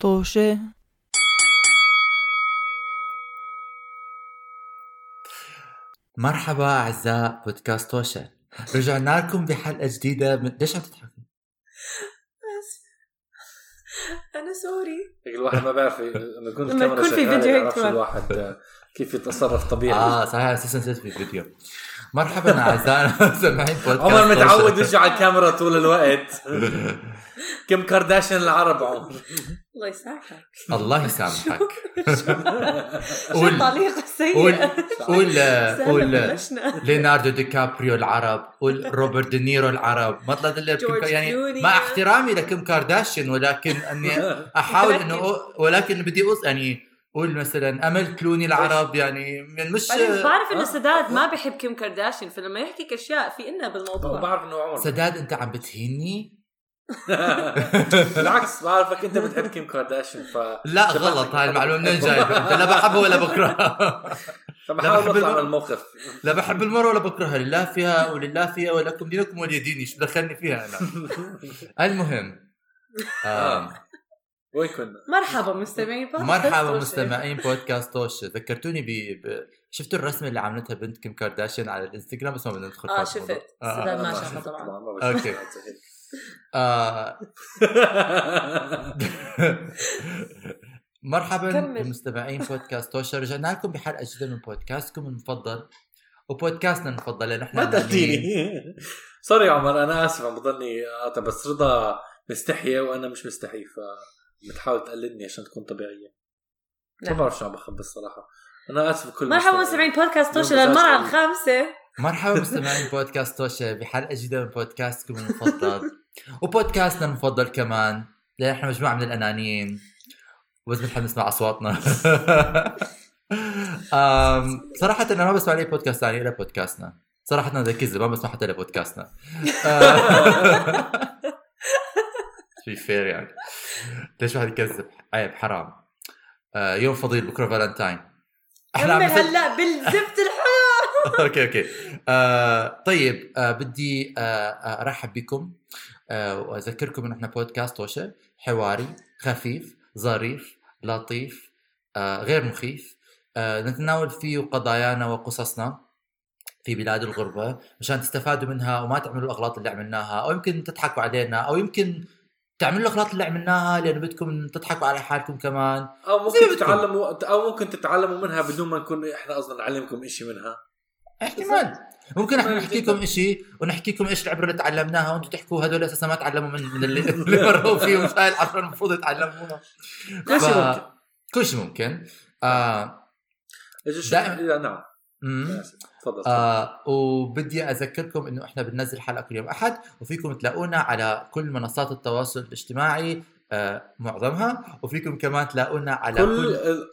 طوشة مرحبا أعزاء بودكاست توشة. رجعنا لكم بحلقة جديدة من ليش عم تضحكي؟ أنا سوري. الواحد ما بيعرف لما يكون لما الكاميرا يكون في شغالة فيديو هيك. الواحد آه، كيف يتصرف طبيعي. آه صحيح أساسا نسيت في الفيديو. مرحبا اعزائنا سامعين بودكاست عمر متعود. يجي على الكاميرا طول الوقت. كم كارداشيان العرب عمر. الله يسامحك. الله يسامحك. شو قول السيئة؟ قول قول بلشنا. ليوناردو دي كابريو العرب قول روبرت دينيرو العرب. ما طلعت الا يعني. مع احترامي لكم كارداشيان ولكن أني أحاول إنه ولكن بدي يعني قول مثلا أمل كلوني العرب يعني من مش بعدين بعرف إنه آه. سداد ما بحب كيم كارداشيان فلما يحكي اشياء في ما بالموضوع. بعرف انه عمر سداد أنت عم بتهيني؟ بالعكس بعرفك أنت بتحب كيم كارداشيان ف لا غلط هاي المعلومة منين جايبه أنت لا بحبها ولا بكرهها فبحاول بحب اطلع من الموقف. لا بحب المرأة ولا بكرهها لله فيها ولله فيها ولكم دينكم ولي ديني شو دخلني فيها أنا؟ المهم. آم، وين كنا؟ مرحبا مستمعين بودكاست مرحبا. مستمعين بودكاست توشه ذكرتوني ب... ب... شفتوا الرسمة اللي عملتها بنت كيم كارداشيان على الإنستغرام؟ بس ما بدنا ندخل آه. شفت. آه، آه. ما آه، شافها طبعا. ما آه، مرحبا. بمستمعين بودكاست توشا رجعنا لكم بحلقه جديده من بودكاستكم المفضل وبودكاستنا المفضل لأنه إحنا ما تهديني سوري يا عمر أنا آسف عم بضلني قاطع بس رضا مستحية وأنا مش مستحي ف بتحاول تقلدني عشان تكون طبيعية ما. بعرف شو عم بخبي الصراحه أنا آسف كل مرحبا مستمعين. بودكاست للمرة بزاز. الخامسة مرحبا مستمعين بودكاست توشه بحلقة جديدة من بودكاستكم المفضل. وبودكاستنا المفضل كمان لأن إحنا مجموعة من الأنانيين. وبس بنحب نسمع أصواتنا. أم، صراحة أنا ما بسمع لأي بودكاست ثاني إلا بودكاستنا. صراحة هذا كذب ما بسمع حتى لبودكاستنا أه، فير يعني. ليش واحد يكذب؟ عيب حرام. أه، يوم فضيل بكرة فالنتاين. نسد- هلا بالزفت الحلو okay okay. آه طيب آه بدي آه آه، أرحب بكم. آه وأذكركم انه إحنا بودكاست توشه حواري خفيف ظريف لطيف آه غير مخيف. آه نتناول فيه قضايانا وقصصنا في بلاد الغربة مشان تستفادوا منها وما تعملوا الأغلاط اللي عملناها أو يمكن تضحكوا علينا أو يمكن تعملوا الأغلاط اللي عملناها لأنه بدكم تضحكوا على حالكم كمان. ما ممكن. تتعلموا أو ممكن تتعلموا منها بدون ما نكون إحنا أصلا نعلمكم شيء منها. احتمال. ممكن إحنا نحكي لكم شيء ونحكي لكم إيش العبره اللي تعلمناها وأنتم تحكوا هدول أساسا ما تعلموا من من اللي, اللي مروا فيه ومش هاي العبره المفروض يتعلموها كل شيء ممكن. كل شيء ممكن. آه دائما- لا، نعم. تفضل. آه وبدي أذكركم إنه إحنا بننزل حلقة كل يوم أحد وفيكم تلاقونا على كل منصات التواصل الاجتماعي آه معظمها وفيكم كمان تلاقونا على كل كل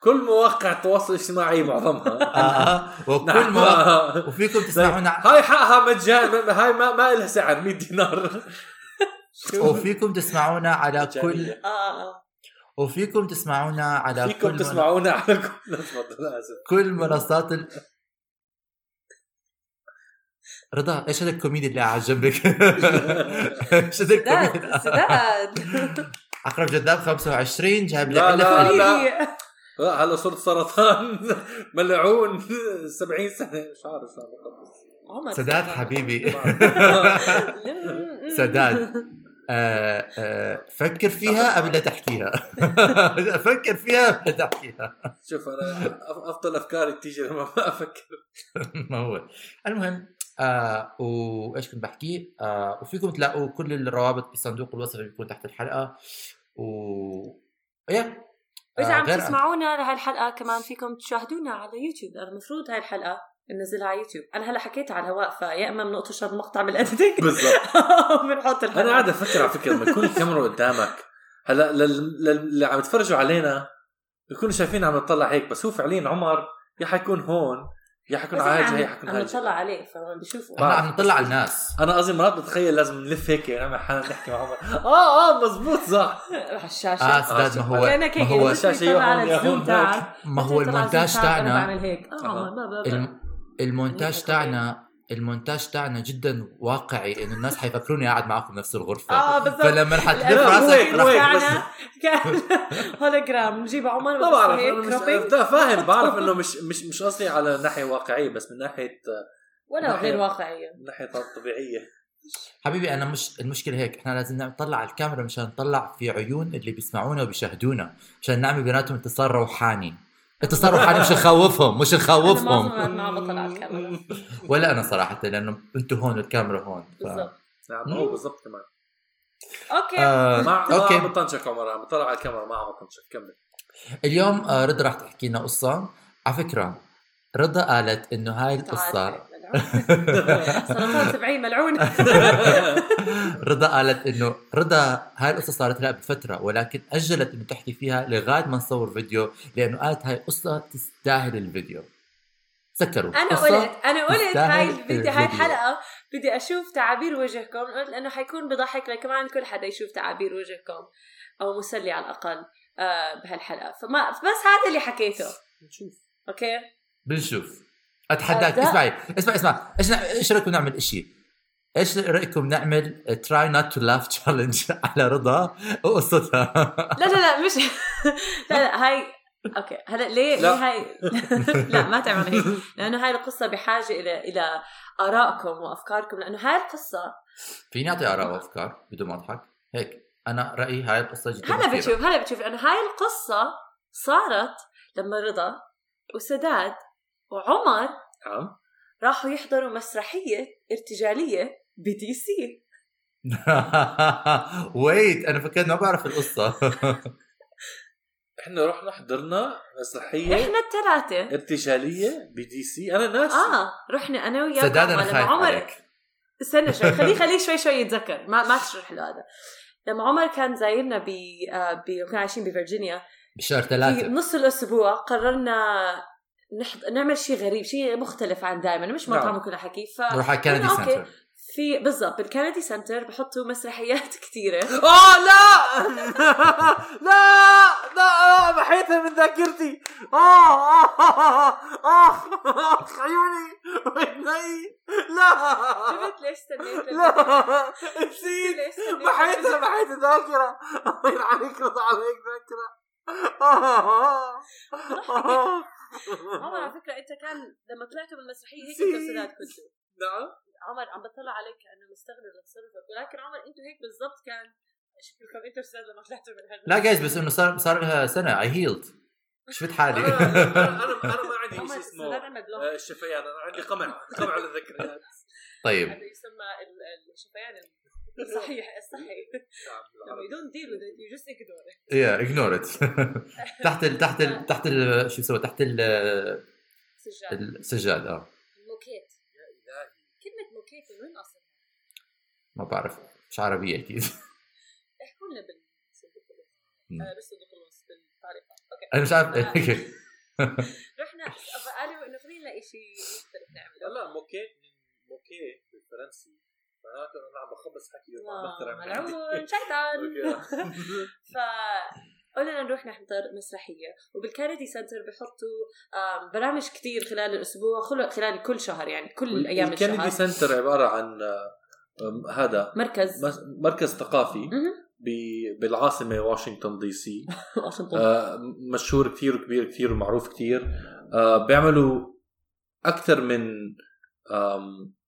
كل مواقع التواصل الاجتماعي معظمها آه آه وكل نعم. مواقع وفيكم تسمعونا هاي حقها مجان هاي ما ما لها سعر 100 دينار وفيكم تسمعونا على كل مجانية. آه وفيكم تسمعونا على فيكم كل تسمعونا على كل كل منصات ال... رضا إيش هذا الكوميدي اللي قاعد جنبك؟ إيش هذا الكوميدي؟ سداد سداد عقرب جذاب 25 جايب لك لا، لا، لا. لا هلا صرت سرطان. ملعون. 70 سنة. مش عارف شو عم بخلص. عمر سداد حبيبي. سداد. سداد آه آه فكر فيها قبل لا تحكيها؟ فكر فيها قبل لا تحكيها؟ شوف أنا أفضل أفكاري تيجي لما ما أفكر. ما هو. المهم آه وإيش كنت بحكي؟ آه وفيكم تلاقوا كل الروابط بصندوق الوصف اللي بيكون تحت الحلقة. و يا واذا آه، عم تسمعونا لهي الحلقة كمان فيكم تشاهدونا على يوتيوب لأنه المفروض هاي الحلقة ننزلها على يوتيوب. أنا هلأ حكيتها على الهواء فيا إما بنقطش المقطع بالاديتنج بالضبط. بنحط الحلقة. أنا قاعد أفكر على فكرة لما يكون الكاميرا قدامك هلأ لل- لل- اللي عم يتفرجوا علينا بيكونوا شايفين عم نطلع هيك بس هو فعليا عمر يا حيكون هون يا حيكون بس على عم- هاي يا حيكون عم على نطلع عليه فبيشوفوا إحنا عم نطلع على الناس أنا قصدي مرات بتخيل لازم نلف هيك نعمل حالنا نحكي مع عمر آه آه مزبوط صح على الشاشه آه سداد ما هو ما هو على هون يا الزوم هون تاعك ما هو على المونتاج تاعنا بعمل هيك آه. المونتاج تاعنا المونتاج تاعنا جدا واقعي إنه الناس حيفكروني قاعد معكم نفس الغرفة. آه بالضبط. فلما حتلف لا، راسك رح-؟ تاعنا كان هولوجرام نجيب عمر ما بعرف أنا فاهم بعرف إنه مش مش مش قصدي على ناحية واقعية بس من ناحية ولا ناحية- غير واقعية. من ناحية طبيعية. حبيبي أنا مش المشكلة هيك إحنا لازم نطلع على الكاميرا مشان نطلع في عيون اللي بيسمعونا وبيشاهدونا مشان نعمل بيناتهم اتصال روحاني. اتصال روحاني مش نخوفهم مش أنا نخوفهم ما بطلع على الكاميرا. ولا أنا صراحة لأنه أنتم هون والكاميرا هون ف... بالضبط. نعم هو بالضبط كمان. okay. آه ما ما أوكي. عم بطنشك عمر عم بطلع على الكاميرا ما عم بطنشك كمل. اليوم آه رضا راح تحكي لنا قصة. على فكرة رضا قالت إنه هاي القصة سرطان 70 ملعون رضا قالت إنه رضا هاي القصة صارت لها بفترة ولكن أجلت إنه تحكي فيها لغاية ما نصور فيديو لأنه قالت هاي قصه تستاهل الفيديو. سكروا. أنا قلت أنا قلت هاي الفيديو هاي. الحلقة بدي أشوف تعابير وجهكم قلت لأنه حيكون بضحك لكمان كل حدا يشوف تعابير وجهكم أو مسلي على الأقل آه بهالحلقة. فما بس هذا اللي حكيته. نشوف. okay؟ بنشوف. أتحداك. اسمعي اسمع اسمع إيش إيش رأيكم نعمل إشي؟ إيش رأيكم نعمل try not to laugh challenge على رضا وقصتها لا لا لا مش لا لا هاي okay. هلا ليه لا. ليه هاي لا ما تعمل هيك. لأنه هاي القصة بحاجة إلى إلى آرائكم وأفكاركم. لأنه هاي القصة فيني أعطي آراء وأفكار بدون ما أضحك؟ هيك. أنا رأيي هاي القصة جدا هلا. بتشوف هلا بتشوف. لأنه هاي القصة صارت لما رضا وسداد وعمر نعم. راحوا يحضروا مسرحية ارتجالية ب DC. wait أنا فكرت ما بعرف القصة. إحنا رحنا حضرنا مسرحية إحنا الثلاثه ارتجالية ب DC. أنا ناسي. آه رحنا أنا وياك سداد أنا خايف عمر. عليك. استنى شوي خليه خليه شوي شوي يتذكر. ما ما تشرح له هذا. لما عمر كان زايرنا ب آه، ب كنا عايشين بفرجينيا بشهر في ثلاثة نص الأسبوع قررنا نحض... نعمل شيء غريب شيء مختلف عن دائما مش نعم. مطعم وكل حكي. ف نروح على كندي. سنتر في بالضبط بالكندي سنتر بحطوا مسرحيات كثيره آه لا! لا! لا! محيتها من ذاكرتي. آه آه آه عيوني عيني. لا! شفت ليش استنيت؟ لا! نسيت. ليش استنيت؟ محيتها محيت الذاكرة. الله رضا عليك ذاكرة. عمر على فكرة أنت كان لما طلعتوا من المسرحية هيك سداد كنتوا نعم. عمر عم بطلع عليك كأنه مستغرب لتصرفك. ولكن عمر أنتوا هيك بالضبط كان شكلكم أنتوا سداد لما طلعتوا من هال لا جايز بس إنه صار صار لها سنة. اي هيلد شفت حالي. أنا أنا أنا ما عندي شيء اسمه بلوك. آه، الشفيان أنا عندي قمع قمع للذكريات. طيب. هذا يسمى ال- الشفيان الصحيح الصحي نعم لما you don't deal with it. You just ignore it. يا اجنور ات تحت ال تحت ال تحت ال شو يسوي تحت ال سجاد. السجاد آه. موكيت. يا إلهي. كلمة موكيت من وين أصلها؟ ما بعرف. مش عربية أكيد. احكوا لنا بالصندوق الوسط. آه، بالصندوق الوسط بالطريقة أوكي. أنا مش عارف. هيك رحنا قالوا انه خلينا نلاقي شيء مختلف نعمله هلا موكيت موكيت بالفرنسي معناته أنا عم ملعون عندي. شيطان. ف قلنا نروح نحضر مسرحية. وبالكندي سنتر بحطوا برامج كتير خلال الأسبوع خل- خلال كل شهر يعني كل الكندي الشهر. سنتر عبارة عن هذا مركز. مركز ثقافي بالعاصمة واشنطن DC. آه، مشهور كثير وكبير كثير ومعروف كثير. آه، بيعملوا أكثر من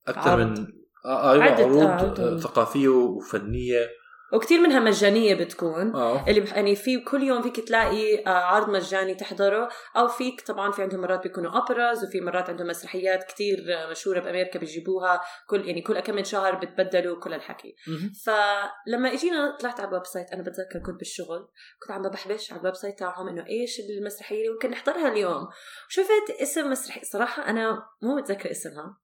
أكثر. من آه، أيوه عدة عروض عروض. آه، ثقافية وفنية. وكتير منها مجانية بتكون. آه. اللي بح... يعني في كل يوم فيك تلاقي آه، عرض مجاني تحضره. أو فيك طبعا في عندهم مرات بيكونوا operas وفي مرات عندهم مسرحيات كتير آه، مشهورة بأمريكا بيجيبوها. كل يعني كل كم من شهر بتبدلوا كل الحكي. مهم. فلما إجينا طلعت على ال website أنا بتذكر كنت بالشغل. كنت عم ببحبش على ال website تاعهم إنه إيش المسرحية اللي ممكن نحضرها اليوم. شفت اسم مسرحية. صراحة أنا مو متذكرة اسمها.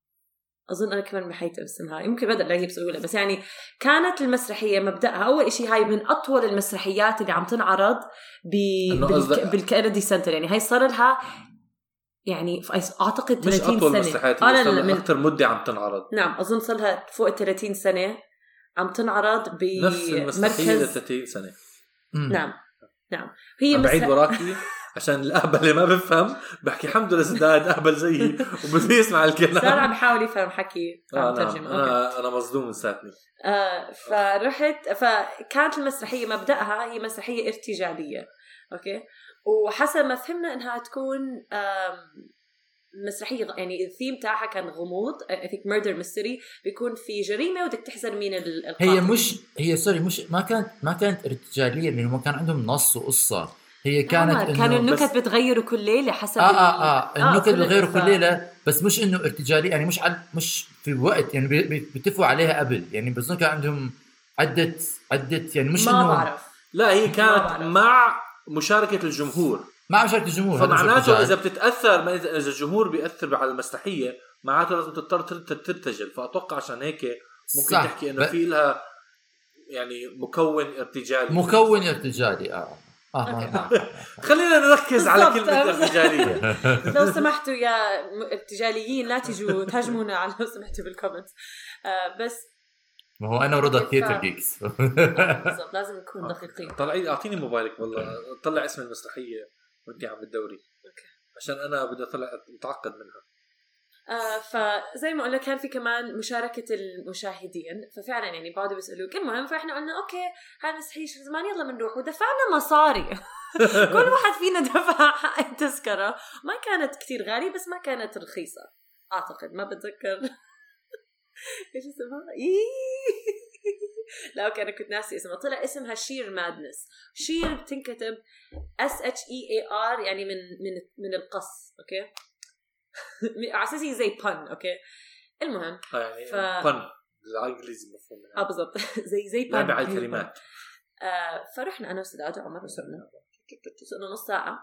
أظن أنا كمان محيت اسمها يمكن بدأ الاقيها بسهوله بس يعني كانت المسرحية مبدأها. أول شيء هاي من أطول المسرحيات اللي عم تنعرض ب بالك... بالكندي سنتر. يعني هاي صار لها يعني أعتقد مش 30 أطول سنة. مسرحيات صار من... أكثر مدة عم تنعرض. نعم أظن صار لها فوق ال 30 سنة عم تنعرض نفس المسرحية ل بمركز 30 سنة. مم. نعم نعم. هي عم بعيد مسرح... وراكي. عشان الأهبل اللي ما بفهم بحكي الحمد لله سداد أهبل زيي وبده يسمع الكلام. صار عم يحاول يفهم حكي آه عم نعم. أنا أنا مصدوم لساتني آه فرحت فكانت المسرحية مبدأها هي مسرحية ارتجالية. okay؟ وحسب ما فهمنا إنها تكون غ- يعني الثيم تاعها كان غموض. I think murder mystery بيكون في جريمة بدك تحزر مين ال- القاتل. هي مش هي sorry مش ما كانت ما كانت ارتجالية لأنه ما كان عندهم نص وقصة. هي كانت عمر، إنه كانوا النكت بتغيروا كل ليلة حسب آه آه آه النكت كل بغيروا الإرفاق. كل ليلة بس مش إنه ارتجالية يعني مش على مش في وقت يعني بي- بي- بيتفقوا عليها قبل يعني بظن كان عندهم عده عدة يعني مش ما إنه بعرف لا هي كانت. مع مشاركة الجمهور مع مشاركة الجمهور فمعناته. إذا بتتأثر ما اذا إذا الجمهور بيأثر على المسرحية معناته لازم تضطر ترت- ترتجل فأتوقع عشان هيك ممكن صح. تحكي إنه ب- في لها يعني مكون ارتجالي مكون ارتجالي آه آه, آه. آه. خلينا نركز على بالضبط. كلمة ارتجاليه لو سمحتوا يا ارتجاليين لا تجوا تهاجمونا على لو سمحتوا بال comments آه بس ما هو أنا ورضا theater geeks بالضبط لازم نكون دقيقين. طلعي أعطيني موبايلك والله. طلع اسم المسرحية وانت عم بتدوري okay. عشان أنا بدي أطلع متأكد منها. آه فزي ما قلنا كان في كمان مشاركة المشاهدين ففعلا يعني بعضوا بيسألوك المهم فإحنا قلنا هاي المسرحية شو زمان يلا بنروح. ودفعنا مصاري. كل واحد فينا دفع حق التذكرة ما كانت كتير غالية بس ما كانت رخيصة أعتقد ما بتذكر. إيش اسمها؟ إيه. لا okay أنا كنت ناسي اسمها. طلع اسمها Shear Madness shear بتنكتب S H E A R يعني من من من القص okay؟ على أساس هي زي pun okay؟ المهم آه يعني ف- pun بالانجليزي مفهوم آه بالضبط. زي زي pun لعبة على الكلمات. آه فرحنا أنا وسداد وعمر وصرنا. صرنا نص ساعة.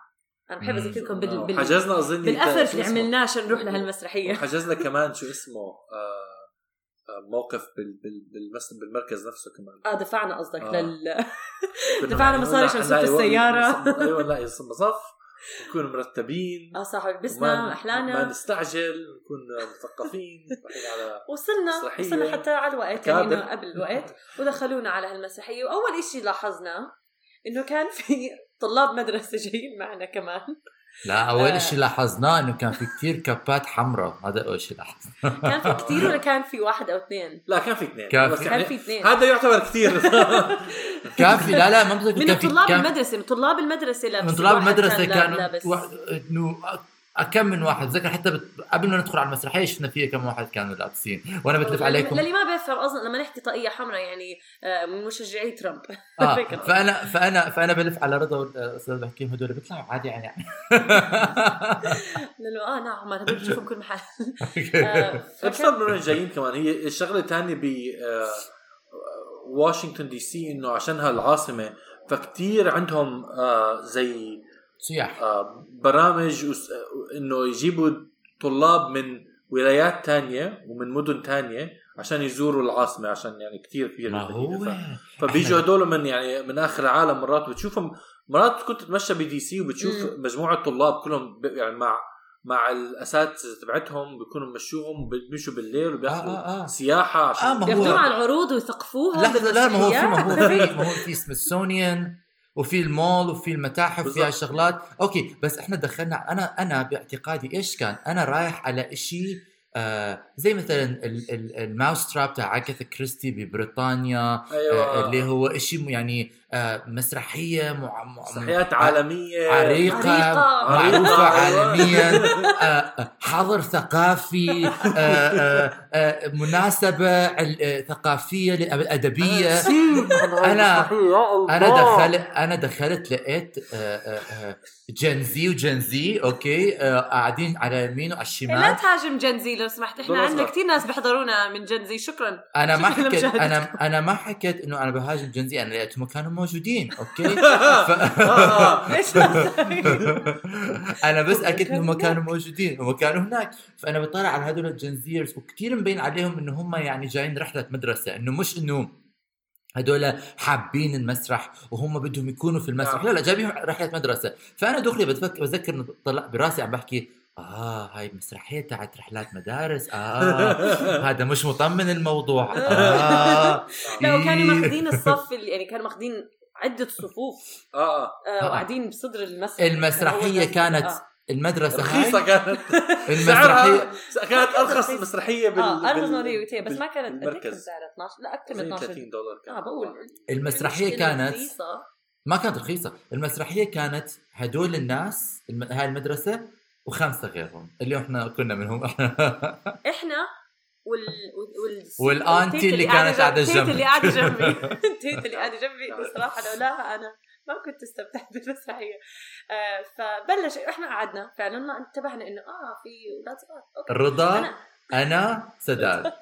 أنا بحب. اذكركم بال... بال... حجزنا أظن بال effort اللي عملناه عشان نروح لهالمسرحية. حجزنا كمان شو اسمه آه آه، موقف بال بال بالمس... بالمركز نفسه كمان. آه دفعنا قصدك آه. لل دفعنا يعني مصاري عشان نسوق السيارة. أيوه نلاقي مصف نكون مرتبين. آه صح لبسنا وما- ما أحلانا. نستعجل نكون مثقفين على وصلنا. وصلنا حتى على الوقت يعني قبل الوقت. ودخلونا على هالمسرحية. وأول إشي لاحظنا إنه كان في طلاب مدرسة جايين معنا كمان. لا أول آه. شيء لاحظناه إنه كان في كتير كابات حمراء هذا أول شيء لاحظناه كان في كتير ولا كان في واحد أو اثنين؟ لا كان في اثنين. كان يعني في اثنين. هذا يعتبر كثير كان في لا لا ما من طلاب المدرسة من طلاب المدرسة لابس من طلاب المدرسة كان كانوا إنه كم من واحد؟ ذكر حتى بت... قبل ما ندخل على المسرحيه شفنا فيها كم واحد كانوا لابسين وأنا بتلف عليكم. للي ما بيفهم أصلا لما نحكي طاقية حمراء يعني آه، من مشجعي ترامب. آه. فانا فانا فأنا بلف على رضا والاستاذ بحكيهم هدول بيطلعوا عادي يعني. لأنه آه نعم هدول بتشوفهم كل محل. آه، بس فكان- من وين جايين كمان. هي الشغلة الثانية ب آه، واشنطن دي سي إنه عشانها العاصمة فكتير عندهم آه، زي سياح آه، برامج وس- إنه يجيبوا طلاب من ولايات تانية ومن مدن تانية عشان يزوروا العاصمة عشان يعني كتير كبير ما هو ف- فبيجوا هدول من يعني من آخر العالم مرات بتشوفهم مرات كنت تتمشى بدي سي وبتشوف مم. مجموعة طلاب كلهم ب- يعني مع مع الأساتذة تبعتهم بيكونوا مشوهم بيمشوا بالليل وبياخذوا آه، آه، آه. سياحة عشان آه، بياخذوهم على العروض ويثقفوهم لحظة لا ما هو في ما هو بالمسرحيات. في ما هو في سميثسونيان وفي المول وفي المتاحف. وفي هالشغلات okay بس إحنا دخلنا أنا أنا باعتقادي إيش كان؟ أنا رايح على شيء آه زي مثلا ال- ال- ال Mousetrap تاع أغاثا كريستي ببريطانيا أيوه. آه اللي هو شيء يعني مسرحية مع مع- مسرحيات عالمية. عريقة, عريقة. معروفة عريقة. عالميا. آه، حدث ثقافي آه، آه، مناسبة عل- ثقافية ل- أدبية أنا- أنا دخلت أنا دخلت لقيت آه، آه، آه، Gen Z و Gen Z okay؟ آه، قاعدين على اليمين وعلى لا الشمال. تهاجم Gen Z لو سمحت. إحنا. عندنا كثير ناس بيحضرونا من Gen Z شكرا. أنا ما حكيت. أنا أنا ما حكيت إنه أنا بهاجم Gen Z أنا لقيتهم كانوا موجودين okay آه. ليش أنا بس أكدت كانوا إنهم هناك. كانوا موجودين هم كانوا هناك فأنا بطلع على هدول الجنزيرز وكثير مبين عليهم إنه هم يعني جايين رحلة مدرسة إنه مش إنه هدول حابين المسرح وهم بدهم يكونوا في المسرح نعم. لا لا جايبين رحلة مدرسة فأنا دغري بتفكر بذكر إنه طلع براسي عم بحكي آه هاي مسرحية تاعت رحلات مدارس آه هذا مش مطمن الموضوع آه لا وكانوا إيه. ماخذين الصف اللي يعني كانوا ماخذين عدة صفوف. آه آه. آه آه. وقاعدين بصدر المسرح. المسرحية هو كانت آه. المدرسة رخيصة هاي كانت. المسرحيه سعرها كانت أرخص مسرحية بال آه أرخص ريوتي بس ما كانت بالمركز. سعرها 12 لا أكثر من زي 12 30 دولار كان. آه بقول. المسرحية كانت رخيصة. ما كانت رخيصة. المسرحية كانت هدول الناس الم... هاي المدرسة وخمسة غيرهم اللي إحنا كنا منهم. إحنا وال وال والتيتا اللي كانت التيتا جنبي. اللي قاعدة جنبي. التيتا اللي قاعدة جنبي. بصراحة لولاها أنا ما كنت استمتعت بالمسرحيه آه فبلش. إحنا قعدنا. فعلا ما انتبهنا إنه آه في أولاد صغار okay. رضا أنا أنا سداد.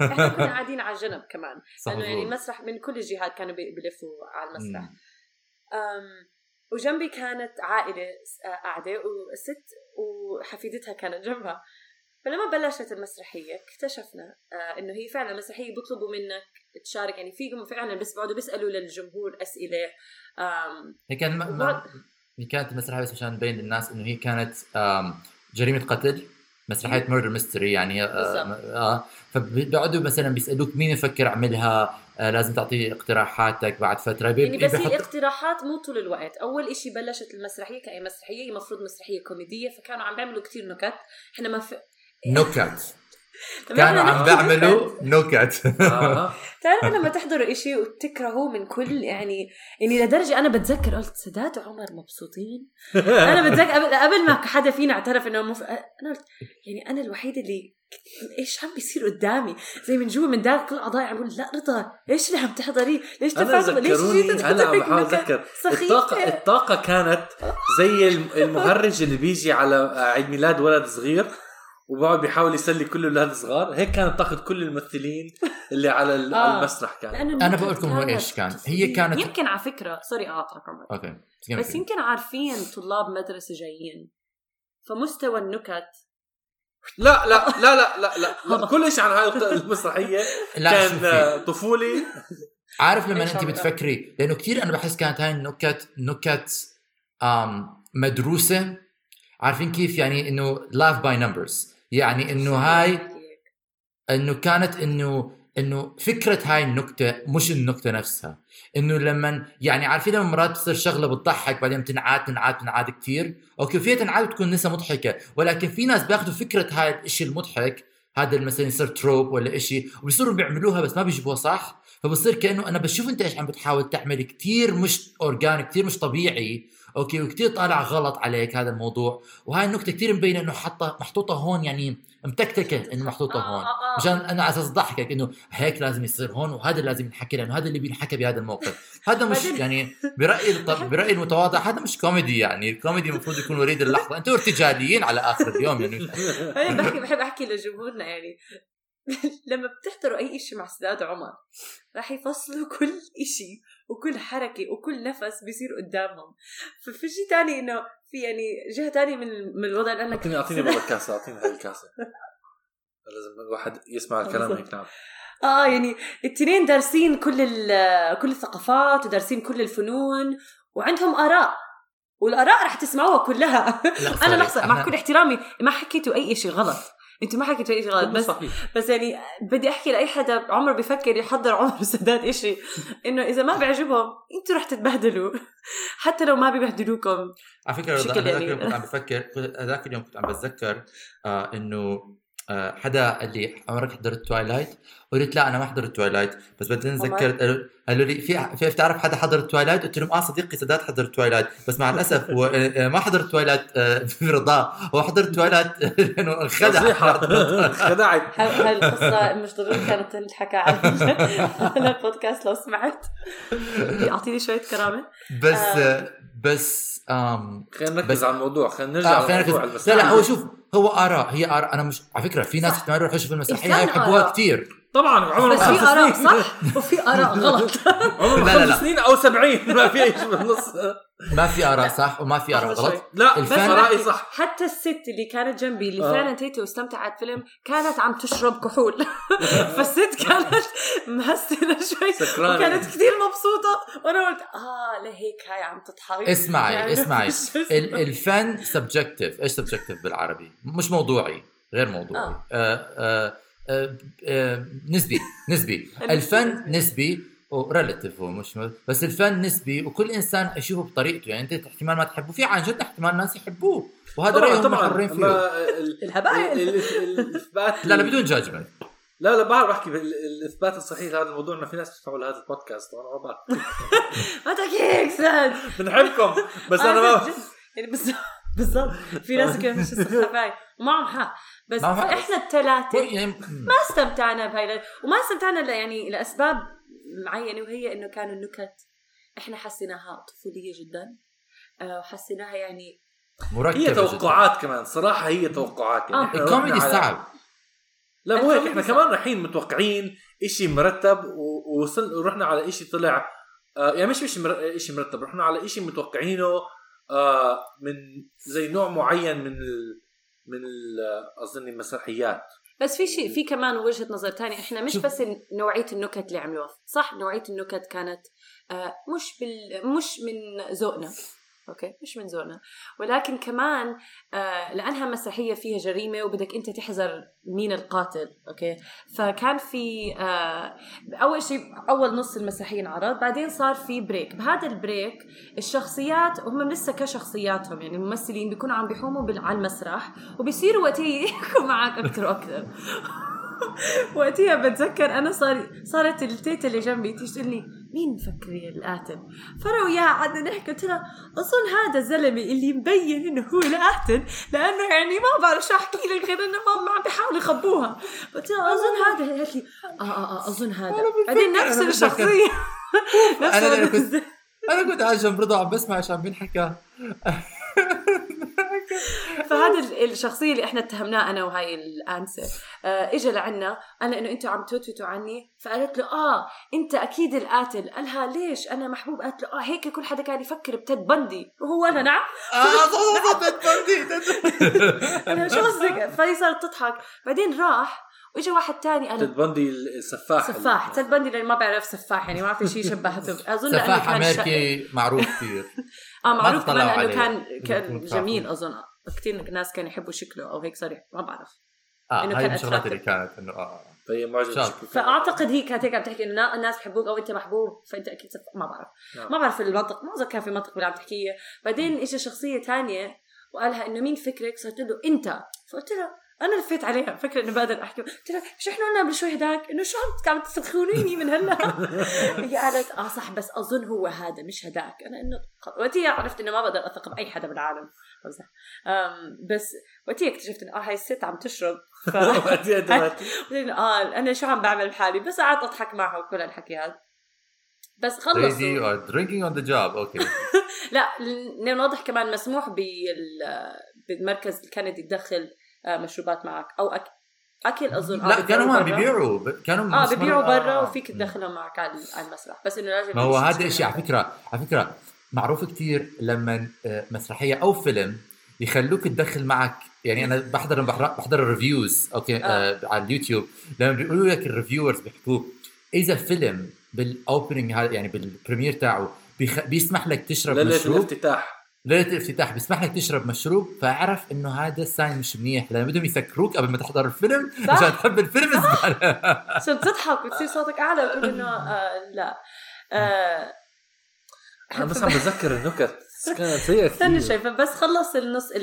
إحنا كنا قاعدين على الجنب كمان. لأنه يعني. المسرح من كل الجهات كانوا بي- بيلفوا على المسرح. أم وجنبي كانت عائلة آه، قاعدة وست وحفيدتها كانت جنبها. فلما بلشت المسرحية اكتشفنا آه إنه هي فعلا مسرحية بيطلبوا منك تشارك. يعني فيهم فعلا بس بيقعدوا بيسألوا للجمهور أسئلة هي كان ما... ما... هي كانت المسرحيه بس عشان نبين للناس إنه هي كانت آم، جريمة قتل مسرحية murder mystery يعني آه, بالضبط. آه فبيقعدوا مثلا بيسألوك مين يفكر عملها آه لازم تعطي اقتراحاتك بعد فترة. بي... يعني بس هي اقتراحات مو طول الوقت. أول إشي بلشت المسرحية كأي مسرحية هي المفروض مسرحية كوميدية فكانوا عم بيعملوا كتير نكت. إحنا ما نكت كانوا عم بيعملوا نكت آه. تعرف لما تحضروا إشي وتكرهوه من كل يعني يعني لدرجة أنا بتذكر قلت سداد وعمر مبسوطين. أنا بتذكر قبل, قبل ما حدا فينا اعترف إنه مف... أنا قلت يعني أنا الوحيدة اللي إيش عم بيصير قدامي؟ زي من جوا من داخل كل اعضائي عم لا رضا إيش اللي عم تحضريه؟ ليش أنا تفاجئ؟ ليش جيتوا هلا عم بحاول اتذكر سخيفة؟ الطاقة الطاقة كانت زي الم- المهرج اللي بيجي على عيد ميلاد ولد صغير. وبقعد بيحاول يسلي كل الأولاد الصغار. هيك كانت طاقة كل الممثلين اللي على آه. المسرح كان. النكت بقول لكم هو كانت إيش كان. هي كانت- يمكن على فكرة sorry اقاطعك عمر okay. بس يمكن عارفين طلاب مدرسة جايين. فمستوى النكت. لا لا لا لا لا لا, لا. كل شيء عن هاي المسرحية كان طفولي. عارف لما أنت بتفكري؟ لأنه كثير أنا بحس كانت هاي النكت نكت مدروسة. عارفين كيف؟ يعني إنه laugh by numbers يعني إنه هاي إنه كانت إنه إنه فكرة هاي النكتة مش النكتة نفسها. إنه لما يعني عارفين لما مرات تصير شغلة بتضحك بعدين تنعاد تنعاد تنعاد كثير okay فيها تنعاد وتكون لسه مضحكة ولكن في ناس بياخذوا فكرة هاي الشيء المضحك هذا مثلا يصير trope ولا إشي وبيصيروا بيعملوها بس ما بيجيبوها صح. فبصير كأنه أنا بشوف أنت إيش عم بتحاول تعمل كتير مش organic كتير مش طبيعي. okay وكتير طالع غلط عليك هذا الموضوع. وهاي النكتة كتير مبينة إنه حاطه محطوطة هون يعني متكتكة إنه محطوطة آه، هون. آه، آه. مشان أنا على أساس ضحكك إنه هيك لازم يصير هون وهذا لازم ينحكى لأنه هذا اللي بينحكى بهذا الموقف. هذا مش يعني برايي برايي المتواضع هذا مش كوميدي يعني. الكوميدي المفروض يكون وليد اللحظة. أنتم ارتجاليين على آخر اليوم يعني. أنا بحكي بحب أحكي لجمهورنا يعني. لما بتحضروا أي شيء مع سداد عمر راح يفصلوا كل شيء وكل حركة وكل نفس بيصير قدامهم. ففي شيء تاني إنه في يعني جهة تانية من من الوضع لأنك اعطيني أعطيني بابا الكاسة أعطيني هاي الكاسة. لازم الواحد يسمع الكلام هيك نعم. آه يعني التنين دارسين كل كل الثقافات ودارسين كل الفنون وعندهم آراء والآراء رح تسمعوها كلها. أنا لحظة مع كل احترامي ما حكيتوا أي شيء غلط. أنتوا ما حكيتوا أي شيء غلط بس صحيح. بس يعني بدي أحكي لأي حدا عمر بفكر يحضر عمر سداد إشي إنه إذا ما بيعجبهم أنتوا رح تتبهدلوا حتى لو ما بيبهدلوكم. على فكرة بشكل يعني- اليوم كنت عم بفكر هذاك اليوم كنت عم بتذكر آه إنه حدا قال لي عمرك حضرت توايلايت؟ قلت لا أنا ما حضرت توايلايت بس بعدين؟ تذكرت قالوا- لي في في بتعرف حدا حضر توايلايت؟ قلت لهم آه صديقي سداد حضر توايلايت بس مع الأسف هو آه، آه، ما حضر توايلايت آه، رضا هو حضر توايلايت لأنه انخدع نصيحه خدعت هاي القصة مش ضروري كانت تنحكى على البودكاست لو سمعت أعطيني شوية كرامة بس آه. آه، بس آم خلينا نركز بس- على الموضوع خلينا نرجع آه على خلينا نركز المسرح لا لا هو شوف هو آراء هي آراء أنا مش على فكرة في ناس. احتمال يروحوا يشوفوا المسرحيه هاي إنسان بحبوها. كثير طبعا عمره بس في آراء صح؟ وفي آراء غلط. عمره لا، لا، لا. خمس سنين أو 70 ما في اي شيء بالنص ما في آراء صح؟ وما في آراء. غلط. لا الفن- بس رأيي صح. حتى الست اللي كانت جنبي اللي آه. فعلا تيتو واستمتعت فيلم كانت عم تشرب كحول. فالست كانت مهستنة شوي. سكرانة. وكانت كثير مبسوطة. وأنا قلت آه لهيك هاي عم تضحك اسمعي يعني اسمعي. الفن subjective إيش subjective بالعربي؟ مش موضوعي غير موضوعي. آه. آه آه نسبي نسبي. الفن نسبي وريلاتيف هو مش بس الفن نسبي وكل إنسان يشوفه بطريقته. يعني أنت احتمال ما تحبه في عن جد احتمال ناس يحبوه. وهذا طبعا رأيهم طبعا. محرين فيه. أما ال- الهبائل ال- ال- الإثبات لا لا بدون جاجمنت لا لا بعرف أحكي بال- الإثبات الصحيح لهذا الموضوع إنه في ناس بتسمعوا لهذا البودكاست. طبعا ما بعرف. ما تحكي هيك سعد بنحبكم. بس أنا ما. يعني بالضبط بالضبط. في ناس كده مش السخافاي ومعهم حق بس. إحنا الثلاثه يعني ما استمتعنا بهاي وما استمتعنا يعني لأسباب معينة وهي إنه كانوا النكت إحنا حسيناها طفولية جدا آه، وحسيناها يعني مركبه هي جداً. توقعات كمان صراحة هي توقعات يعني آه. إحنا الكوميدي صعب لا مو هيك إحنا. كمان رايحين متوقعين إشي مرتب ووصل ورحنا على إشي طلع آه يعني مش مش مر... إشي مرتب رحنا على إشي متوقعينه آه من زي نوع معين من ال... من. أظن المسرحيات بس في شيء في كمان وجهة نظر تانية إحنا مش. بس نوعية النكت اللي عملوها صح نوعية النكت كانت آه، مش بال مش من ذوقنا okay مش من ذوقنا. ولكن كمان آه، لأنها مسرحيه فيها جريمة وبدك أنت تحذر مين القاتل okay؟ فكان في آه، أول شيء أول نص المسرحيه انعرض بعدين صار في break بهذا ال break الشخصيات هم لسه كشخصياتهم يعني الممثلين بيكونوا عم بيحوموا على المسرح وبيصيروا وقتها يحكوا معك أكثر وأكثر وقتها بتذكر أنا صار صارت التيتا اللي جنبي تيجي تقول لي مين مفكري القاتل؟ فانا وياها قعدنا نحكي قلت لها أظن هذا الزلمه اللي مبين إنه هو القاتل لأنه يعني ما بعرف شو أحكي لك غير إنه ما عم بيحاولوا يخبوها قلت لها أظن هذا قالت لي آه آه آه أظن هذا بعدين نفس. الشخصية الوقت. كنت- أنا كنت قاعد جنب رضا عم بسمع عم بينحكى فهذا ال- الشخصية اللي إحنا اتهمناه أنا وهاي الانسه آه اجى لعنا قال انه أنتوا عم توتوتوا عني. فقالت له آه أنت أكيد القاتل. قالها ليش؟ أنا محبوب. قالت له آه هيك كل حدا كان يفكر بتيد بندي. وهو أنا نعم. آه صح صح تتبندي أنا شو قصدك؟ فهي صارت تضحك. بعدين راح واجى واحد تاني قال تيد بندي السفاح سفاح. تيد بندي اللي ما بعرف سفاح يعني ما في شيء شبهته أظن سفاح أمريكي معروف كثير آه معروف كمان. لأنه كان كان. جميل أظن كثير ناس كانوا يحبوا شكله أو هيك صريح ما بعرف آه إنه هاي كان الشغلات. اللي كانت إنه آه فهي معجبه شاب. بشكله. فأعتقد هي كانت هيك عم تحكي إنه نا- الناس بحبوك أو أنت محبوب فأنت أكيد سف... ما بعرف نعم. ما بعرف المنطق ما اذكر كان في منطق باللي عم تحكيه بعدين اجى شخصية تانية وقالها إنه مين فكرك صرت له أنت فقلت لها أنا لفيت عليها فكرة إنه بقدر أحكي قلت لها مش إحنا قلنا قبل شوي هداك؟ إنه شو عم عم تسخونيني من هلا؟ هي قالت آه صح بس أظن هو هذا مش هداك. أنا إنه وقتها عرفت إنه ما بقدر أثق بأي حدا بالعالم. بمزح بس وقتها اكتشفت إنه آه هاي الست عم تشرب ف... آه أنا شو عم بعمل بحالي؟ بس قعدت أضحك معها وكل الحكي هذا بس خلصوا. Or drinking on the job أوكي لا ل- نوضح كمان مسموح بال بالمركز الكندي تدخل مشروبات معك. أو أك... أكل أظن. آه، لا كانوا ما. بيبيعوا كانوا آه ببيعوا برا آه. وفيك تدخلهم معك على على المسرح. بس إنه لازم ما هو هذا الشيء على فكرة على فكرة معروف كثير لما آه، مسرحية أو فيلم يخلوك تدخل معك. يعني أنا بحضر بحضر, بحضر ال reviews okay آه. آه. على اليوتيوب. لما بيقولوا لك ال reviewers بيحكوا إذا فيلم بال opening هذا يعني بال premiere تاعه بيخ... بيسمح لك تشرب مشروب. الافتتاح. ليلة الافتتاح بيسمح لك تشرب مشروب فاعرف إنه هذا ال sign مش منيح. لأن بدهم يسكروك قبل ما تحضر الفيلم صح. عشان تحب الفيلم الزباله عشان تضحك وتصير صوتك أعلى وتقول إنه آه لا. آه. أنا بس عم بتذكر النكت كانت سيئه استنى شوي فبس خلص النص ال...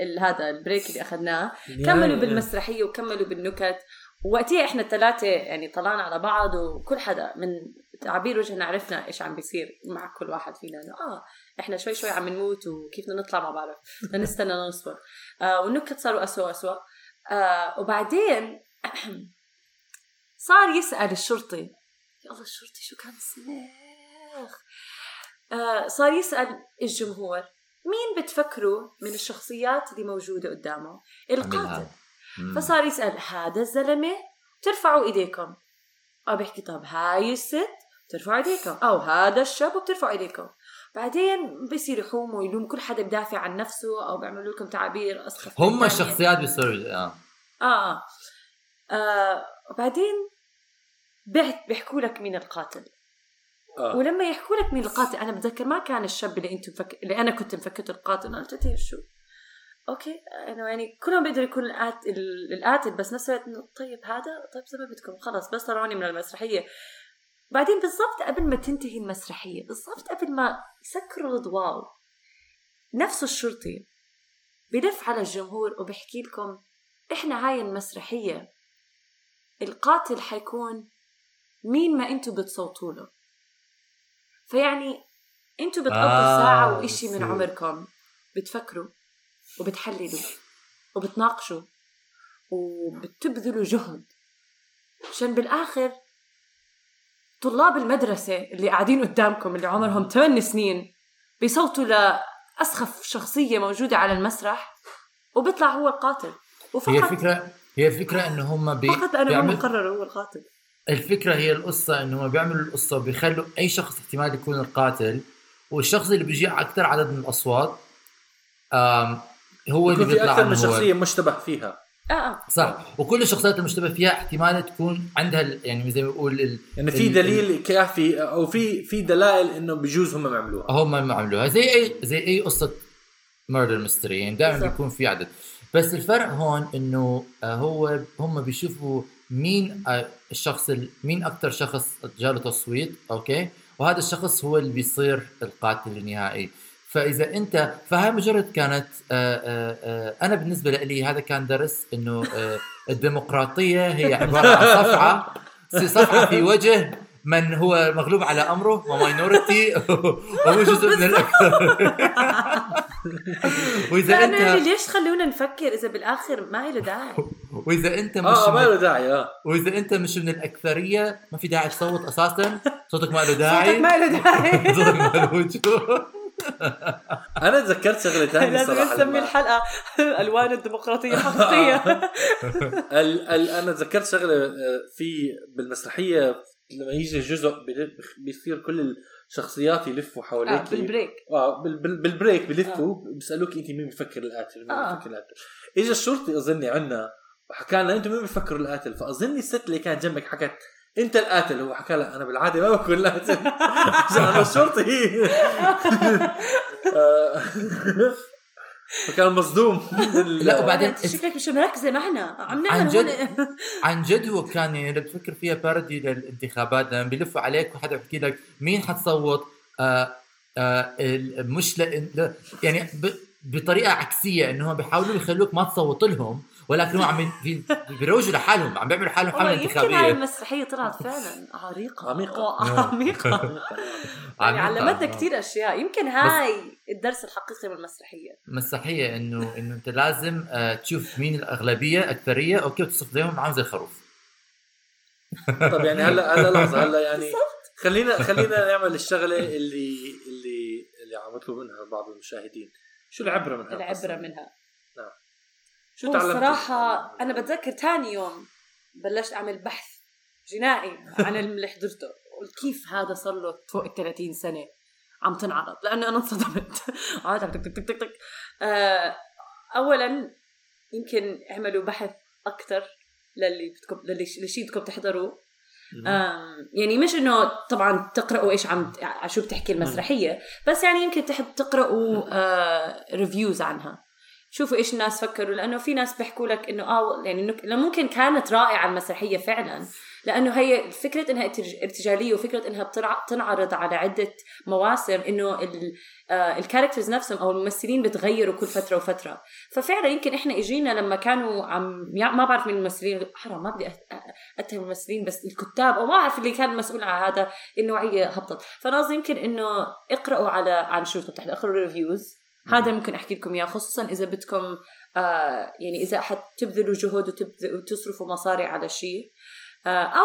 ال... هذا البريك اللي أخذناه. كملوا بالمسرحية وكملوا بالنكت. وقتها إحنا الثلاثه يعني طلعنا على بعض وكل حدا من تعابير وجهنا عرفنا إيش عم بيصير مع كل واحد فينا. إنه آه إحنا شوي شوي عم نموت وكيف بدنا نطلع ما بعرف بدنا نستنى نصبر آه والنكت صاروا اسوء اسوء آه وبعدين صار يسأل الشرطي يا الله الشرطي شو كان صنيخ آه صار يسأل الجمهور مين بتفكروا من الشخصيات اللي موجودة قدامه؟ القاتل. فصار يسأل هذا الزلمة ترفعوا إيديكم. أو بيحكي طب هاي الست ترفعوا ايديكم أو هذا الشاب وبترفعوا ايديكم بعدين بصير يحوموا ويلوم كل حدا بدافع عن نفسه أو بيعملوا لكم تعابير أسخف من هم. الشخصيات بيصيروا آه. آه آه, آه وبعدين بيحت- بيحكوا لك مين القاتل. آه. ولما يحكوا لك مين القاتل أنا بتذكر ما كان الشاب اللي أنت مفك... اللي أنا كنت مفكرته القاتل. أنا قلت له شو؟ أوكي إنه يعني كلهم بيقدروا يكون القاتل القاتل بس نفس الوقت إنه طيب هذا طيب زي ما بدكم خلص بس طلعوني من المسرحية. بعدين بالضبط قبل ما تنتهي المسرحية بالضبط قبل ما يسكروا الاضواء نفس الشرطي بلف على الجمهور وبحكي لكم إحنا هاي المسرحية القاتل حيكون مين ما أنتم بتصوتوا له فيعني أنتم بتقضوا آه، ساعة وإشي من. عمركم بتفكروا وبتحللوا وبتناقشوا وبتبذلوا جهد عشان بالآخر طلاب المدرسة اللي قاعدين قدامكم اللي عمرهم 8 سنين بيصوتوا لأسخف شخصية موجودة على المسرح وبيطلع هو القاتل. هي وفقط الفكرة هي الفكرة انه هم بي... فقط أنا بيعمل... مقرر هو القاتل. الفكرة هي القصة انه هم بيعملوا القصة وبيخلوا أي شخص احتمال يكون القاتل والشخص اللي بيجي أكثر عدد من الأصوات هو اللي يكون في بيطلع أكثر من شخصية مشتبه فيها. آه آه. صح. وكل الشخصيات المشتبه فيها احتمال تكون عندها ال- يعني زي ما بقول ال... يعني في ال- دليل كافي أو في في دلائل إنه بجوز هم عملوها. هم ما عملوها. زي اي زي أي قصة murder mystery يعني دائما. بيكون في عدد. بس الفرق هون إنه آه، هو هم بيشوفوا مين آه، الشخص ال- مين أكثر شخص جاله تصويت okay؟ وهذا الشخص هو اللي بيصير القاتل النهائي. فإذا انت فهي مجرد كانت آه، آه، آه، أنا بالنسبة لي هذا كان درس إنه الديمقراطية هي عبارة عن صفعه صفعه في وجه من هو مغلوب على أمره وماينورتي وهو جزء من الاكثر وإذا فانا يعني انت ليش خلونا نفكر إذا بالآخر ما له داعي؟ وإذا أنت مش آه ما له داعي آه. وإذا أنت مش من الأكثرية ما في داعي تصوت أساسا صوتك ما له صوتك داعي ما له داعي. صوتك ما له وجود أنا تذكرت شغلة ثانية لازم نسمي الحلقة ألوان الديمقراطية الحقيقيه ال ال أنا تذكرت شغلة آه، في بالمسرحية لما يجي جزء بي- بيصير كل الشخصيات يلفوا آه حواليك بال break. آه بال- بال- بال break بلفوا بيسالوك انت مين بيفكر القاتل مين آه. بيفكر القاتل. اجى الشرطي أظني عنا وحكى لنا أنتم مين بيفكروا القاتل. فأظني الست اللي كانت جنبك حكت انت القاتل. هو حكى لها أنا بالعادة ما بكون القاتل عشان أنا الشرطي. فكان مصدوم. لا، وبعدين- شكلك مش مركزة معنا. عم عن نعمل جد؟ هون. عن جد هو كان يعني اذا بتفكر فيها بارودي للانتخابات لما بيلفوا عليك وحدا بيحكي لك مين حتصوت آه آه مش ل... يعني ب... بطريقة عكسية إنه هم بيحاولوا يخلوك ما تصوت لهم. ولكن هم عم بيروجوا لحالهم عم بيعملوا حالهم حملة يمكن هاي انتخابيه المسرحية طلعت فعلا عريقه عميقة. عميقة. يعني. علمتنا كثير أشياء. يمكن هاي الدرس الحقيقي من المسرحيه مسرحية انه إنه أنت لازم آه تشوف مين الأغلبية اكثريه أوكي وتصف زيهم عامل زي الخروف. طب يعني هلا هلا لحظة هلا يعني خلينا خلينا نعمل الشغلة اللي اللي اللي عم منها بعض المشاهدين. شو العبرة من العبرة هالقصة؟ منها. شو تعلمت؟ الصراحة أنا بتذكر تاني يوم بلشت أعمل بحث جنائي عن اللي حضرته. قلت كيف هذا صار له فوق ال 30 سنة عم تنعرض؟ لأنه أنا انصدمت. عم تك تك تك تك تك. آه، أولا يمكن اعملوا بحث أكثر للي بدكم للي لشي بدكم تحضروه. يعني مش إنه طبعا تقرأوا إيش عم شو بتحكي المسرحية بس يعني يمكن تحب تقرأوا ريفيوز عنها. شوفوا إيش الناس فكروا لأنه في ناس بيحكوا لك إنه آه يعني ممكن كانت رائعة المسرحية فعلا لأنه هي فكرة إنها ارتج- ارتجالية وفكرة إنها بتنعرض على عدة مواسم إنه ال- آه، ال characters نفسهم أو الممثلين بتغيروا كل فترة وفترة. ففعلا يمكن إحنا إجينا لما كانوا عم ما بعرف مين الممثلين حرام ما بدي أتهم الممثلين بس الكتاب أو ما أعرف اللي كان مسؤول عن هذا النوعيه هبطت. قصدي يمكن إنه اقرأوا على عن شو تحت اقرأوا reviews هذا ممكن أحكي لكم إياه خصوصا إذا بدكم آه يعني إذا حتبذلوا جهد وتبذ- وتصرفوا مصاري على شيء آه أو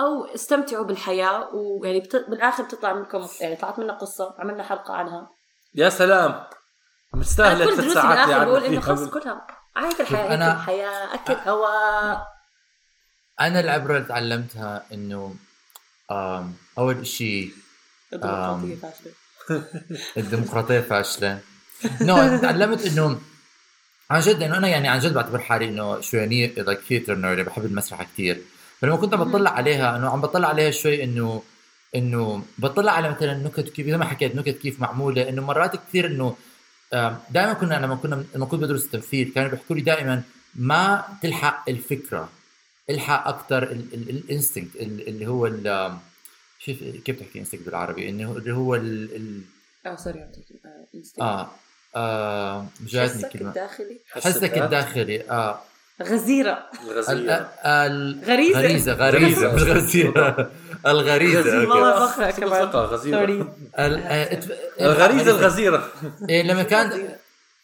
أو استمتعوا بالحياة ويعني بت... بالآخر بتطلع منكم يعني طلعت منا قصة عملنا حلقة عنها. يا سلام! مستاهلة كل ثلاث دروسي ساعات بالآخر اللي بقول إنه. خلص كلها هيك الحياة أنا- الحياة أكل هواء أنا العبرة اللي تعلمتها إنه أول شيء الديمقراطية فاشلة. نو تعلمت إنه عن جد إنه أنا يعني عن جد بعتبر حالي إنه شوي like theater nerd بحب المسرح كثير. فلما كنت عم بطلع عليها إنه عم بطلع عليها شوي إنه إنه بطلع على مثلا نكت كيف زي ما حكيت نكت كيف معمولة إنه مرات كثير إنه دائما كنا لما كنا لما كنت بدرس التمثيل كانوا بيحكوا لي دائما ما تلحق الفكرة الحق أكثر ال instinct اللي هو ال- كيف كيف تحكي instinct بالعربي؟ إنه اللي هو ال, ال... آه sorry آه، إنستغرام. آه آه مش جايتني حسك كلمة. الداخلي؟ حسك الداخلي آه. غزيرة. ال- الغزيرة. ال- غريزة. غريزة غريزة مش غزيرة. أوكي. والله بقرا ثقة كمان. غزيرة. sorry. ال- آه، الغزيره إيه لما كان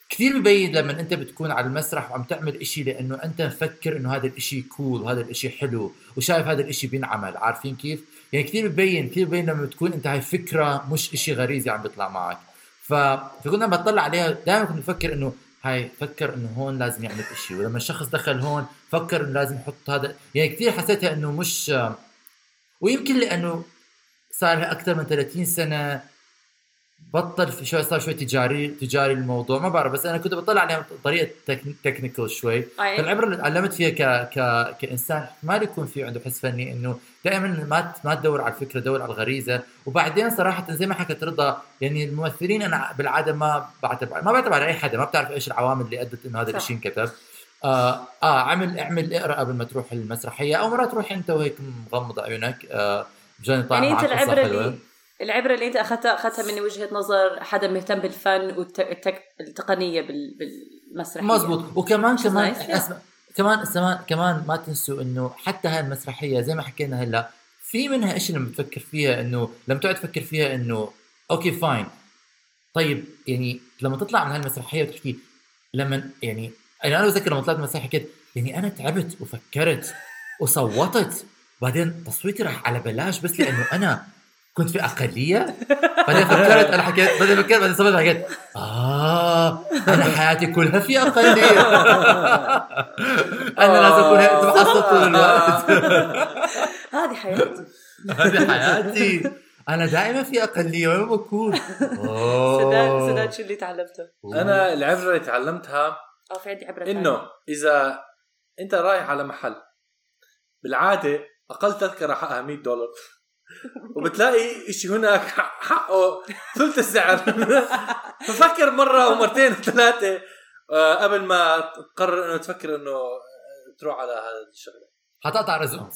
كثير ببين لما أنت بتكون على المسرح وعم تعمل إشي لأنه أنت مفكر إنه هذا الإشي cool وهذا الإشي حلو وشايف هذا الإشي بينعمل. عارفين كيف؟ يعني كثير ببين كثير ببين لما بتكون أنت هاي فكرة مش إشي غريزي عم بيطلع معك. ف... فكنا بطلع عليها دائما كنت بفكر إنه هاي فكر إنه هون لازم يعمل إشي ولما الشخص دخل هون فكر إنه لازم يحط هذا يعني كثير حسيتها إنه مش ويمكن لأنه صار لها أكثر من 30 سنة بطل في شوي صار شوي تجاري تجاري الموضوع ما بعرف بس أنا كنت بطلع عليها بطريقه تكنيكال شوي. آه، فالعبره اللي تعلمت فيها ك... ك... كإنسان ما يكون في عنده حس فني إنه دائما ما ما تدور على الفكرة دور على الغريزة. وبعدين صراحة زي ما حكت رضا يعني الممثلين أنا بالعادة ما بعتبر ما بعتبر على أي حدا ما بتعرف إيش العوامل اللي أدت إنه هذا. الشيء انكتب. آه, آه اعمل اعمل اقرأ قبل ما تروح المسرحية أو مرات تروح أنت وهيك مغمض عيونك. آه مشان يطلع يعني أنت العبرة. اللي العبرة اللي انت اخذتها أخذتها من وجهة نظر حدا مهتم بالفن والتقنيه بالمسرحية. مزبوط. وكمان كمان. اسمع كمان كمان كمان ما تنسوا إنه حتى هاي المسرحية زي ما حكينا هلأ في منها إشي لما تفكر فيها انه لما تقعد تفكر فيها إنه okay fine طيب يعني لما تطلع من هالمسرحية وتحكي لما يعني يعني أنا بتذكر لما طلعت من المسرحية حكيت يعني أنا تعبت وفكرت وصوتت بعدين تصويتي راح على بلاش بس لأنه أنا كنت في أقلية؟ بعدين فكرت أنا حكيت بعدين فكرت بعدين صوتت حكيت آه أنا حياتي كلها في أقلية. أنا لازم أكون هيك بحصل طول الوقت. هذه حياتي. هذه حياتي. أنا دائما في أقلية وين ما بكون. سداد سداد شو اللي تعلمته؟ أنا العبرة اللي تعلمتها آه في عندي عبرة إنه إذا أنت رايح على محل بالعادة أقل تذكرة حقها 100 دولار. وبتلاقي شيء هناك حق- حقه ثلث السعر. ففكر مرة ومرتين وثلاثة آه، قبل ما تقرر إنه تفكر إنه آه، تروح على هذه الشغلة. حتقطع رزقهم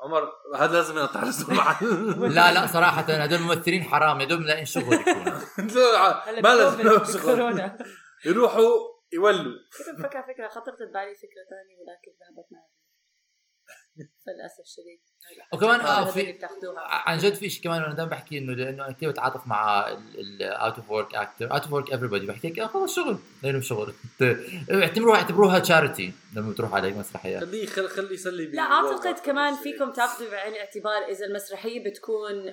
عمر هذا لازم نقطع رزقه مع لا لا صراحة هدول الممثلين حرام يا دوب لاقيين شغل ما لازم شغل. يروحوا يولوا. كنت بفكر فكرة خطرت ببالي فكرة ثانية ولكن ذهبت معي. للاسف الشديد. وكمان آه في عن جد في شيء كمان أنا دائما بحكي إنه لأنه أنا كثير بتعاطف مع ال out of work actor out of work everybody. بحكي لك آه خلص شغل. لأنه شغل. اعتبروها اعتبروها charity لما بتروح على مسرحيات خليه خل- خليه يسلي لا أعتقد كمان فيكم تاخذوا بعين الاعتبار إذا المسرحية بتكون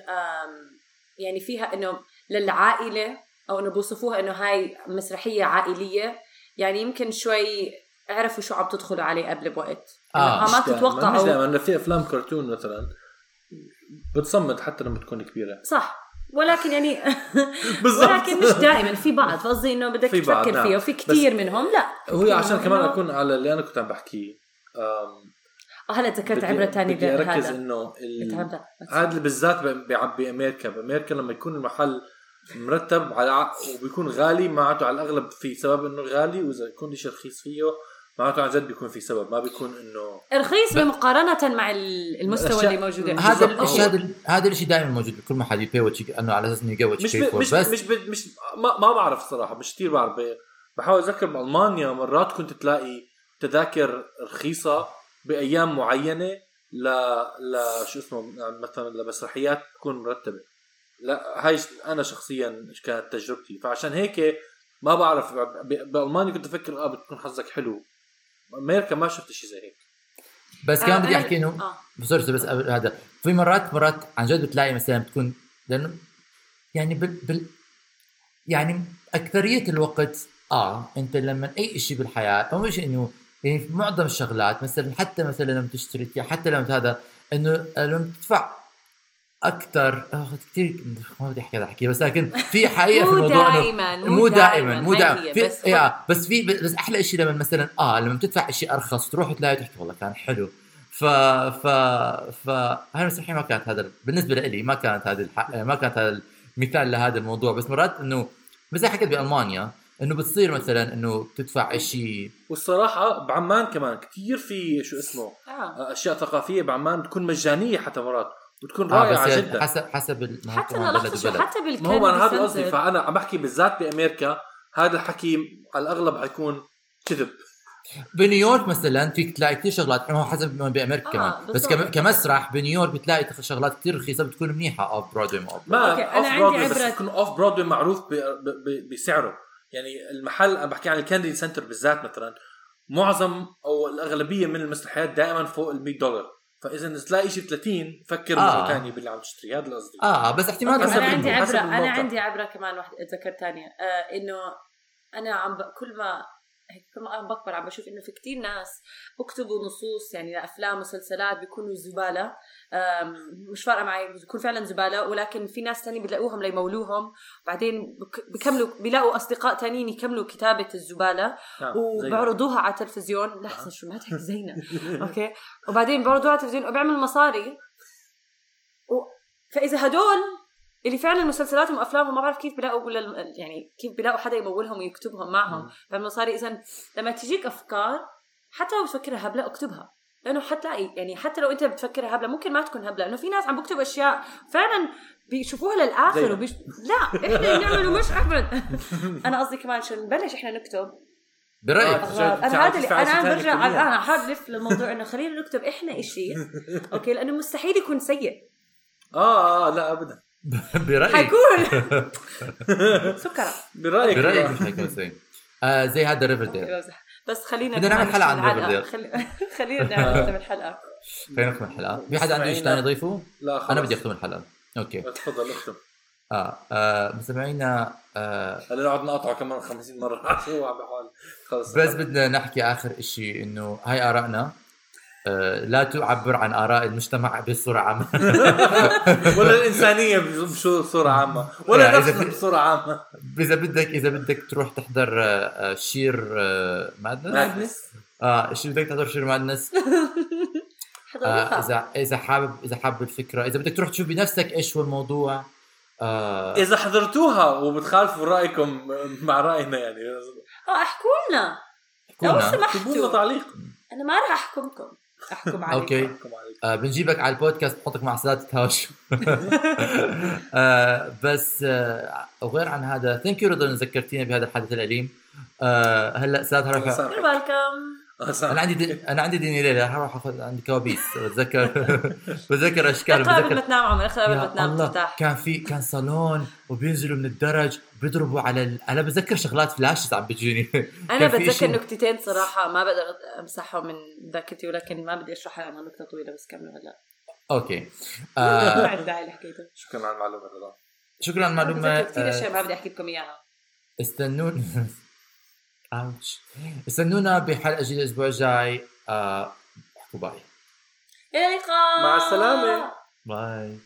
يعني فيها إنه للعائلة أو إنه بوصفوها إنه هاي مسرحية عائلية. يعني يمكن شوي عرفوا شو عم تدخلوا عليه قبل بوقت. آه، ما مش تتوقعوا دائما في أفلام كرتون مثلا بتصمد حتى لما تكون كبيرة. صح. ولكن يعني بالضبط. ولكن مش دائما في بعض. فقصدي إنه بدك في تفكر نعم. فيه وفي كثير منهم. لا. هو عشان منهم كمان إنه- أكون على اللي أنا كنت عم بحكيه. آه، هلا تذكرت بدي- عبرة ثانية بدي أركز هذا. إنه ال- هذا بالذات ب- بع- بأمريكا. بأمريكا لما يكون المحل مرتب على وبيكون غالي معناته على الأغلب في سبب إنه غالي وإذا يكون شيء رخيص فيه معناته عن جد بيكون في سبب ما بيكون إنه رخيص مقارنه مع ال- المستوى اللي موجود هذا بالضبط. الشيء هذا هذا الشيء دائما موجود بكل محل يبي إنه على أساس إنه واتش مش مش بس مش. مش ما, ما بعرف صراحة مش كثير بعرف. بحاول أتذكر بألمانيا مرات كنت تلاقي تذاكر رخيصة بأيام معينة ل ل شو اسمه مثلا لمسرحيات تكون مرتبة لا هاي أنا شخصيا كانت تجربتي فعشان هيك ما بعرف بألمانيا كنت أفكر آه بتكون حظك حلو أمريكا ما شفت شيء زي هيك. بس كمان آه، بدي أحكي انه sorry sorry بس قبل هذا. في مرات مرات عن جد بتلاقي مثلا بتكون لأنه يعني بال, بال يعني أكثرية الوقت آه أنت لما أي شيء بالحياة أو مش انه يعني في معظم الشغلات مثلا حتى مثلا لما تشتري حتى لما هذا إنه لما تدفع أكثر آه كثير ما بدي أحكي هذا احكي بس لكن في حقيقة في مو الموضوع إنه دائما مو دائما مو دائما في بس يا بس في بس أحلى شيء لما مثلا آه لما تدفع شيء أرخص تروح تلاقي تحكي والله كان حلو. ف ف ف هاي ما كانت هذا بالنسبة لي ما كانت هذه الح... ما كانت هذا المثال لهذا الموضوع. بس مرات انه ما حكيت بألمانيا إنه بتصير مثلا إنه تدفع شيء والصراحة بعمان كمان كثير في شو اسمه آه. أشياء ثقافية بعمان بتكون مجانية حتى مرات. بتكون آه رائعة بس جدا. حسب حسب حتى لحظه شو. حتى ما هو أنا هذا قصدي فأنا عم بحكي بالذات بأمريكا هذا الحكي على الأغلب حيكون كذب. بنيويورك مثلا فيك تلاقي كثير شغلات هو حسب ما بأمريكا. آه، كمان بس بالضبط. كم- كمسرح بنيويورك بتلاقي شغلات كثير رخيصة بتكون منيحة off Broadway ما off ما okay، أنا off عندي برودواي بس عبرة- يكون off Broadway معروف ب- ب- ب- بسعره. يعني المحل أنا بحكي عن ال Kennedy Center بالذات مثلا معظم أو الأغلبية من المسرحيات دائما فوق ال 100 دولار. فإذا اذا تلاقي شيء 30 فكر آه. مره ثانية باللي عم تشتري هذا قصدي آه بس احتمال أنا عندي. عبرة أنا. عندي عبرة كمان واحدة أتذكر ثانية آه إنه أنا عم ب... كل ما هيك كل ما عم بكبر عم بشوف إنه في كتير ناس بكتبوا نصوص يعني لأفلام مسلسلات بيكونوا زبالة مش فارقة معي بيكون فعلا زبالة ولكن في ناس تانية بيلاقوهم ليمولوهم بعدين بك- بيكملوا بيلاقوا أصدقاء تانيين يكملوا كتابة الزبالة زي وبعرضوها على التلفزيون. لحظه شو ما تحكي زينا. أوكي؟ وبعدين بعرضوها على التلفزيون وبيعمل مصاري. و... فإذا هدول اللي فعلا مسلسلاتهم وأفلامهم ما بعرف كيف بيلاقوا لل... يعني كيف بيلاقوا حدا يمولهم ويكتبهم معهم. مم. بيعمل مصاري. اذا لما تجيك أفكار حتى لو بتفكرها هبله أكتبها. لأنه حتلاقي يعني حتى لو أنت بتفكرها هبلة ممكن ما تكون هبلة. لأنه في ناس عم بكتب أشياء فعلا بيشوفوها للآخر. وبيش... لا إحنا بنعمله مش ابدا أنا قصدي كمان عشان نبلش إحنا نكتب. برأيك. آه. أنا هذا اللي أنا برجع كليا. أنا حادف للموضوع إنه خلينا نكتب إحنا إشي. أوكي لأنه مستحيل يكون سيء. آه آه لا ابدا. برأيك. حيكون سكرة. برأيك. برأيك حيكون زي آه زي هذا Riverdale. بس خلينا بدنا نعمل حلقة عن Riverdale. خلي- خلينا نعمل نختم الحلقة خلينا نختم الحلقة. في حدا عنده شيء. ثاني يضيفه؟ لا خلص أنا بدي أختم الحلقة. okay. تفضل اختم. آه, آه مستمعينا آه هلا نقعد نقطعه كمان 50 مرة. هو عم بحاول. خلص. بس بدنا نحكي آخر شيء إنه هاي آرائنا. لا تعبر عن آراء المجتمع بصورة عامة. ولا الإنسانية بشو- بصورة عامة. ولا يعني إذا نفسنا بصورة عامة. إذا بدك إذا بدك تروح تحضر آه آه، Shear آه Madness Madness آه شو بدك تحضر Shear Madness آه حضروها اذا إذا حابب إذا حابب الفكرة. إذا بدك تروح تشوف بنفسك إيش هو الموضوع آه إذا حضرتوها وبتخالفوا رأيكم مع رأينا يعني. آه احكوا لنا لو كونا اكتبوا لنا سمحتوا تعليق. أنا ما راح أحكمكم. أحكم عليكم okay. أحكم عليك. آه بنجيبك على البودكاست بنحطك مع سادات تهاوش آه بس آه وغير عن هذا thank you رضا ذكرتينا بهذا الحدث الأليم. آه هلا ساد الله هروح أنا عندي دي... أنا عندي ديني ليلة هروح أخذ عندي كوابيس. بتذكر بتذكر أشكال اقرا قبل ما بتذكر تنام عمر قبل ما تنام ترتاح. كان في كان صالون وبينزلوا من الدرج بيضربوا على ال... أنا بتذكر شغلات فلاشز عم بتجيني أنا بتذكر إشي- نكتتين صراحة ما بقدر أمسحهم من ذاكرتي ولكن ما بدي اشرحها لأنها نكتة طويلة بس كملوا هلا. أوكي. ما آه عندي داعي لحكيته. شكرا على المعلومة رضا. شكرا على المعلومة. بتذكر كثير أشياء آه ما بدي أحكي لكم إياها. استنونا. اوتش استنونا بحلقة جديدة الأسبوع الجاي. آه احكوا bye. إلى اللقاء. مع السلامة. bye.